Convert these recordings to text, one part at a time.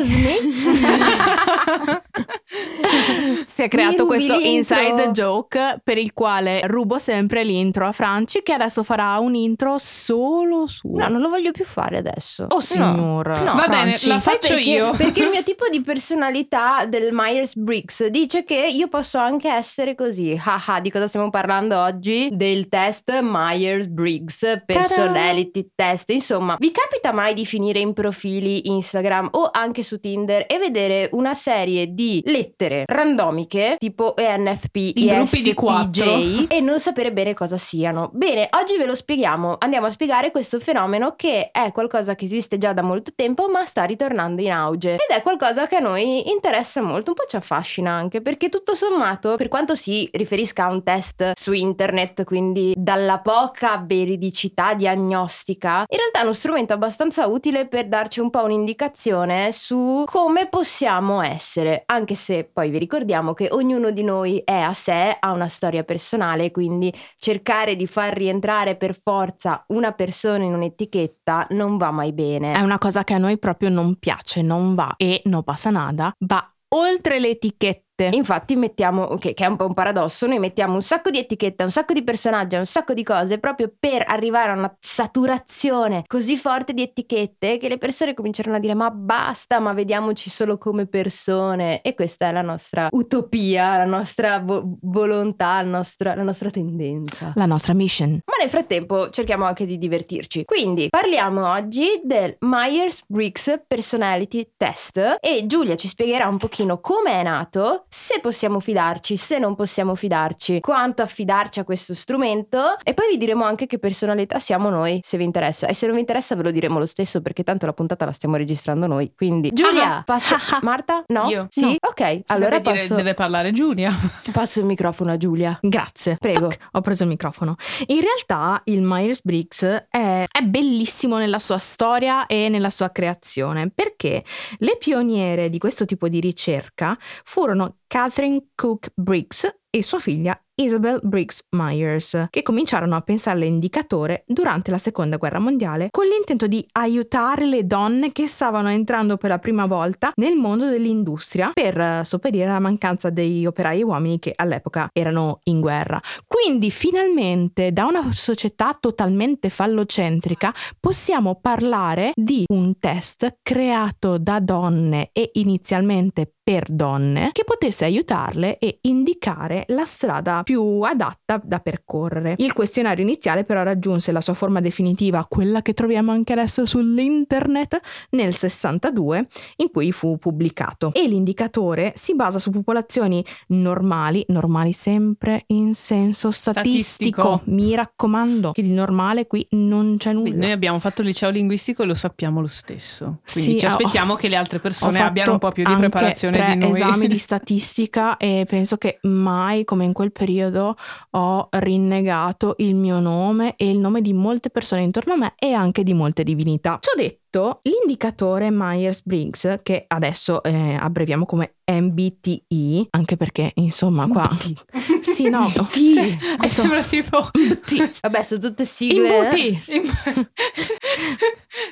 Ciao, bentornati! Ma la smetti? Si è creato questo inside joke per il quale rubo sempre l'intro a Franci che adesso farà un intro solo suo. No, non lo voglio più fare adesso. Oh, signora. No, Va bene, la faccio perché? io. Perché il mio tipo di personalità del Myers-Briggs dice che io posso anche essere così. Haha, di cosa stiamo parlando oggi? Del test Myers-Briggs Personality Test. Insomma, vi capita mai di finire in profili Instagram o anche su Tinder e vedere una serie di lettere randomiche tipo ENFP, In gruppi di ISTJ, quattro. e non sapere bene cosa siano? Bene, oggi ve lo spieghiamo. Andiamo a spiegare questo fenomeno che è qualcosa che esiste già da molto tempo ma sta ritornando in auge ed è qualcosa che a noi interessa molto, un po' ci affascina anche perché tutto sommato, per quanto si riferisca a un test su internet, quindi dalla poca veridicità diagnostica, in realtà è uno strumento abbastanza utile per darci un po' un'indicazione su come possiamo essere, anche se poi vi ricordiamo che ognuno di noi è a sé, ha una storia personale, quindi cercare di far rientrare per forza una persona in un'etichetta non va mai bene. È una cosa che a noi proprio non piace, non va e non passa nada, va oltre le etichette. Infatti mettiamo, che, che è un po' un paradosso, noi mettiamo un sacco di etichette, un sacco di personaggi, un sacco di cose proprio per arrivare a una saturazione così forte di etichette che le persone cominceranno a dire ma basta, ma vediamoci solo come persone e questa è la nostra utopia, la nostra vo- volontà, la nostra, la nostra tendenza. La nostra mission. Ma nel frattempo cerchiamo anche di divertirci. Quindi parliamo oggi del Myers-Briggs Personality Test e Giulia ci spiegherà un pochino come è nato, se possiamo fidarci, se non possiamo fidarci, quanto affidarci a questo strumento e poi vi diremo anche che personalità siamo noi, se vi interessa. E se non vi interessa ve lo diremo lo stesso perché tanto la puntata la stiamo registrando noi. Quindi Giulia, Ah. passo... Marta? No? Io? Sì? No. Ok, allora deve, dire- passo, deve parlare Giulia. passo il microfono a Giulia. Grazie. Prego. Toc, ho preso il microfono. In realtà il Myers-Briggs è, è bellissimo nella sua storia e nella sua creazione perché le pioniere di questo tipo di ricerca furono Catherine Cook Briggs e sua figlia Isabel Briggs Myers, che cominciarono a pensare all'indicatore durante la seconda guerra mondiale con l'intento di aiutare le donne che stavano entrando per la prima volta nel mondo dell'industria per eh, sopperire alla mancanza degli operai uomini che all'epoca erano in guerra. Quindi finalmente da una società totalmente fallocentrica possiamo parlare di un test creato da donne e inizialmente per donne che potesse aiutarle e indicare la strada più adatta da percorrere. Il questionario iniziale però raggiunse la sua forma definitiva, quella che troviamo anche adesso sull'internet, nel 62 in cui fu pubblicato e l'indicatore si basa su popolazioni normali, normali sempre in senso statistico. Statistico. Mi raccomando che di normale qui non c'è nulla. Noi abbiamo fatto il liceo linguistico e lo sappiamo lo stesso. Quindi Sì, ci ho- aspettiamo che le altre Ho persone abbiano un po' più di preparazione di noi. esami di statistica e penso che mai come in quel periodo ho rinnegato il mio nome e il nome di molte persone intorno a me e anche di molte divinità. Ciò detto, l'indicatore Myers-Briggs, che adesso eh, abbreviamo come MBTI, anche perché insomma qua... Sì, no, Sì. Sì, questo- sembra tipo MBTI. Vabbè, sono tutte sigle. eh. Imbuti!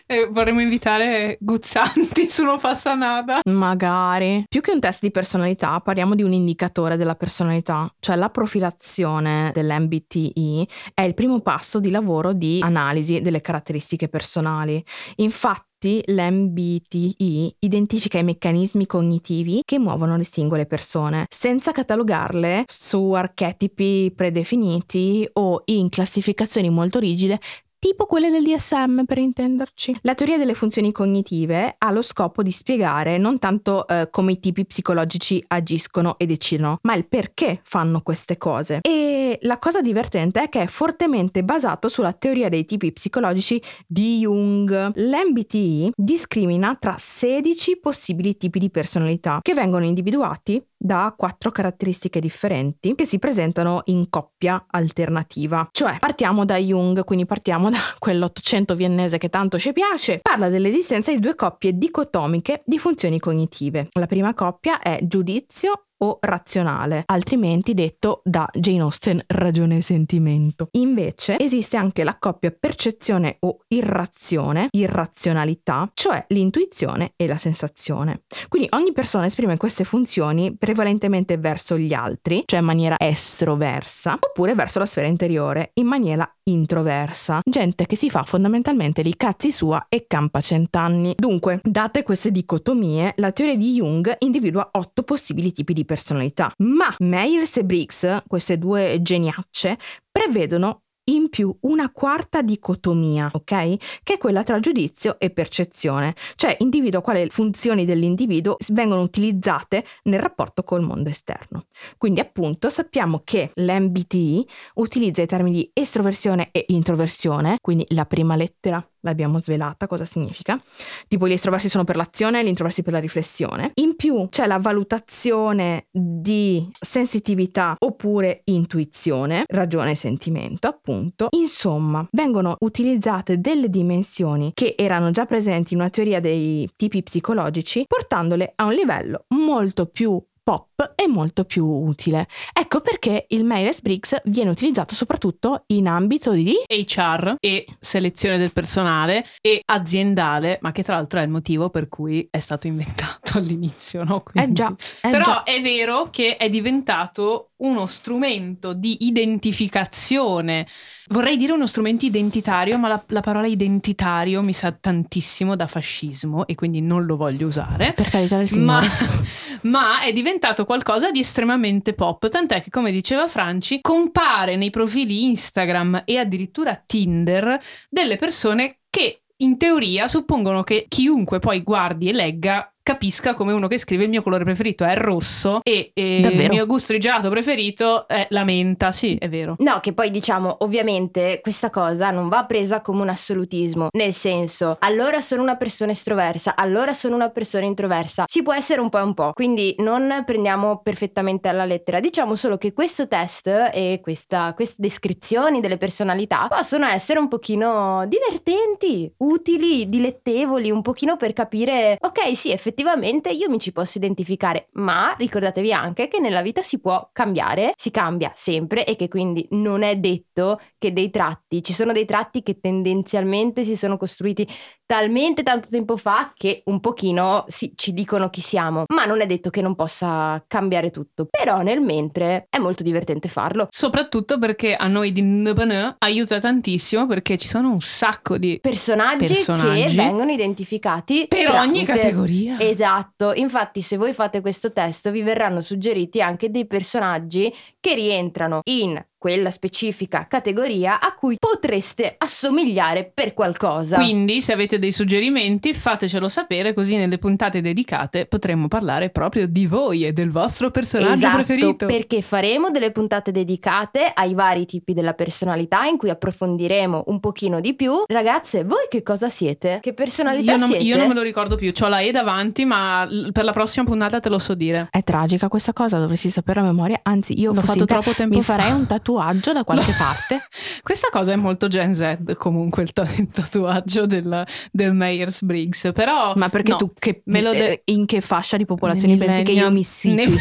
Eh, vorremmo invitare Guzzanti su Non Passa Nada. Magari. Più che un test di personalità, parliamo di un indicatore della personalità, cioè la profilazione dell'MBTI è il primo passo di lavoro di analisi delle caratteristiche personali. Infatti, l'MBTI identifica i meccanismi cognitivi che muovono le singole persone, senza catalogarle su archetipi predefiniti o in classificazioni molto rigide tipo quelle del DSM per intenderci. La teoria delle funzioni cognitive ha lo scopo di spiegare non tanto eh, come i tipi psicologici agiscono e decidono, ma il perché fanno queste cose. E la cosa divertente è che è fortemente basato sulla teoria dei tipi psicologici di Jung. L'MBTI discrimina tra 16 possibili tipi di personalità che vengono individuati da quattro caratteristiche differenti che si presentano in coppia alternativa. Cioè, partiamo da Jung, quindi partiamo da quell'Ottocento viennese che tanto ci piace, parla dell'esistenza di due coppie dicotomiche di funzioni cognitive. La prima coppia è giudizio o razionale, altrimenti detto da Jane Austen ragione e sentimento. Invece esiste anche la coppia percezione o irrazione, irrazionalità, cioè l'intuizione e la sensazione. Quindi ogni persona esprime queste funzioni prevalentemente verso gli altri, cioè in maniera estroversa, oppure verso la sfera interiore, in maniera introversa. Gente che si fa fondamentalmente li cazzi sua e campa cent'anni. Dunque, date queste dicotomie, la teoria di Jung individua otto possibili tipi di personalità. Ma Myers e Briggs, queste due geniacce, prevedono in più una quarta dicotomia, ok? Che è quella tra giudizio e percezione, cioè individua quali funzioni dell'individuo vengono utilizzate nel rapporto col mondo esterno. Quindi appunto sappiamo che l'MBTI utilizza i termini estroversione e introversione, quindi la prima lettera l'abbiamo svelata cosa significa. Tipo gli estroversi sono per l'azione, gli introversi per la riflessione. In più c'è la valutazione di sensitività oppure intuizione, ragione e sentimento, appunto. Insomma, vengono utilizzate delle dimensioni che erano già presenti in una teoria dei tipi psicologici, portandole a un livello molto più pop e molto più utile. Ecco perché il Myers-Briggs viene utilizzato soprattutto in ambito di HR e selezione del personale e aziendale, ma che tra l'altro è il motivo per cui è stato inventato all'inizio, no? Quindi... Eh già, eh Però già. è vero che è diventato uno strumento di identificazione. Vorrei dire uno strumento identitario, ma la, la parola identitario mi sa tantissimo da fascismo e quindi non lo voglio usare. per carità del Ma, Signore. ma è diventato qualcosa di estremamente pop, tant'è che, come diceva Franci, compare nei profili Instagram e addirittura Tinder delle persone che in teoria suppongono che chiunque poi guardi e legga capisca come uno che scrive il mio colore preferito è il rosso e, e il mio gusto di gelato preferito è la menta. Sì, è vero. No, che poi diciamo, ovviamente questa cosa non va presa come un assolutismo, nel senso, allora sono una persona estroversa, allora sono una persona introversa. Si può essere un po' e un po', quindi non prendiamo perfettamente alla lettera. Diciamo solo che questo test e questa, queste descrizioni delle personalità possono essere un pochino divertenti, utili, dilettevoli, un pochino per capire, ok, sì, effettivamente io mi ci posso identificare, ma ricordatevi anche che nella vita si può cambiare, si cambia sempre e che quindi non è detto che dei tratti, ci sono dei tratti che tendenzialmente si sono costruiti talmente tanto tempo fa che un pochino sì, ci dicono chi siamo, ma non è detto che non possa cambiare tutto. Però nel mentre è molto divertente farlo. Soprattutto perché a noi di NPN aiuta tantissimo perché ci sono un sacco di Personaggi, Personaggi. che vengono identificati per ogni categoria. Esatto, infatti se voi fate questo test vi verranno suggeriti anche dei personaggi che rientrano in quella specifica categoria a cui potreste assomigliare per qualcosa. Quindi, se avete dei suggerimenti, fatecelo sapere, così nelle puntate dedicate potremo parlare proprio di voi e del vostro personaggio Esatto, preferito. perché faremo delle puntate dedicate ai vari tipi della personalità in cui approfondiremo un pochino di più. Ragazze, voi che cosa siete? Che personalità Io non, siete? io non me lo ricordo più, ho la E davanti, ma per la prossima puntata te lo so dire. È tragica questa cosa, dovresti sapere a memoria. Anzi, io L'ho fatto troppo tempo mi fa. farei un tatuaggio da qualche No. parte. Questa cosa è molto Gen Z, comunque, il, ta- il tatuaggio del, del Myers Briggs. Però. Ma perché no, tu che, me lo de- eh, in che fascia di popolazione pensi che io mi situi? nei-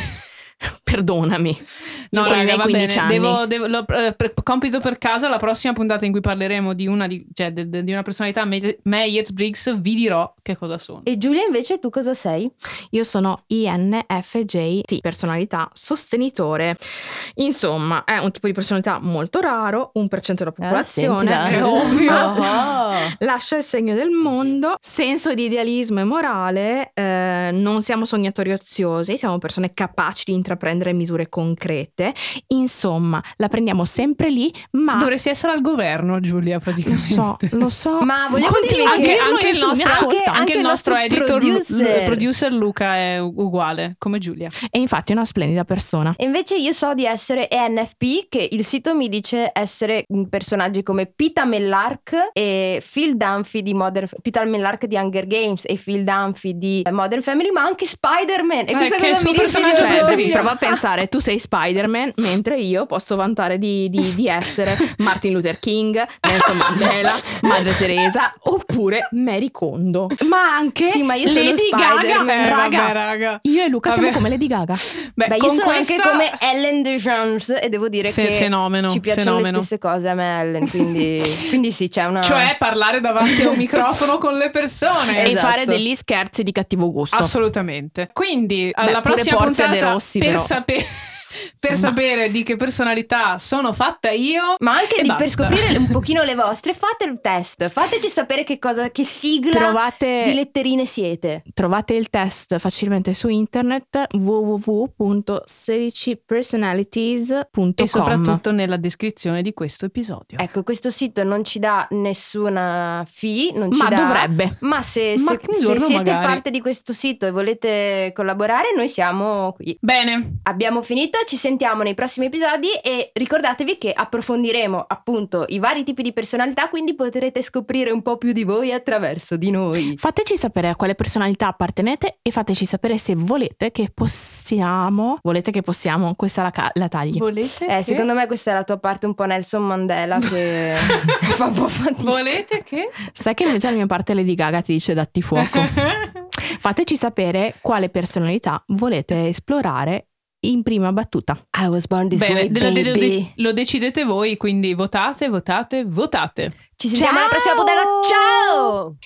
Perdonami. No, raga, va 15 bene. anni. Devo, devo- lo- eh, per- compito per casa, la prossima puntata in cui parleremo di una, di, cioè, de- de- di una personalità Myers-Briggs, vi dirò che cosa sono. E Giulia invece tu cosa sei? Io sono INFJ, personalità sostenitore. Insomma, è un tipo di personalità molto raro, 1% della popolazione, Ah, sentila. è ovvio. Lascia il segno del mondo, senso di idealismo e morale, eh, non siamo sognatori oziosi, siamo persone capaci di intraprendere misure concrete. Insomma, la prendiamo sempre lì, ma Dovresti essere al governo, Giulia, lo praticamente. so, lo so. Ma vogliamo Continua dire a che anche, il nostro, anche Anche il nostro nostro editor, producer. l- producer Luca è uguale, come Giulia. E infatti è una splendida persona. E invece io so di essere ENFP, che il sito mi dice essere personaggi come Pita Mellark e Phil Dunphy di Modern Pita Mellark di Hunger Games e Phil Dunphy di Modern Family, ma anche Spider-Man. E Eh, questa che è il cosa suo mi personaggio Cioè, prova a pensare, tu sei Spider-Man, mentre io posso vantare di, di- di essere Martin Luther King, Nelson Mandela, Madre Teresa oppure Mary Kondo. Ma anche Sì, ma io Lady Spider-Man. Gaga, Eh, raga. vabbè, raga. Io e Luca siamo Vabbè. come Lady Gaga. Beh, Beh, io sono anche questa- come Ellen DeGeneres e devo dire Fe- che fenomeno, ci piacciono fenomeno. le stesse cose a me Ellen, quindi, quindi sì, c'è una... Cioè parlare davanti a un microfono con le persone. E Esatto. fare degli scherzi di cattivo gusto. Assolutamente. Quindi alla pure prossima Porzia De puntata Rossi, per, però. Per Insomma. sapere di che personalità sono fatta io. Ma anche di- per scoprire un pochino le vostre, fate il test, fateci sapere che cosa, che sigla di Trovate, letterine siete. trovate il test facilmente su internet www.16personalities.com E soprattutto nella descrizione di questo episodio. Ecco, questo sito non ci dà nessuna fee, non ci Ma dà... dovrebbe. Ma se, Ma se- siete magari. parte di questo sito e volete collaborare, noi siamo qui. Bene, Abbiamo finito, ci sentiamo nei prossimi episodi e ricordatevi che approfondiremo appunto i vari tipi di personalità, quindi potrete scoprire un po' più di voi attraverso di noi. Fateci sapere a quale personalità appartenete e fateci sapere se volete che possiamo. Volete che possiamo. Questa la, ca- la tagli. volete? Eh, che- secondo me questa è la tua parte un po' Nelson Mandela che fa un po' fatica. Volete che? Sai che invece la mia parte Lady Gaga ti dice datti fuoco. Fateci sapere quale personalità volete esplorare in prima battuta. I was born this Bene, way, baby. lo decidete voi, quindi votate, votate, votate. Ci sentiamo alla Ciao! prossima puntata. Ciao!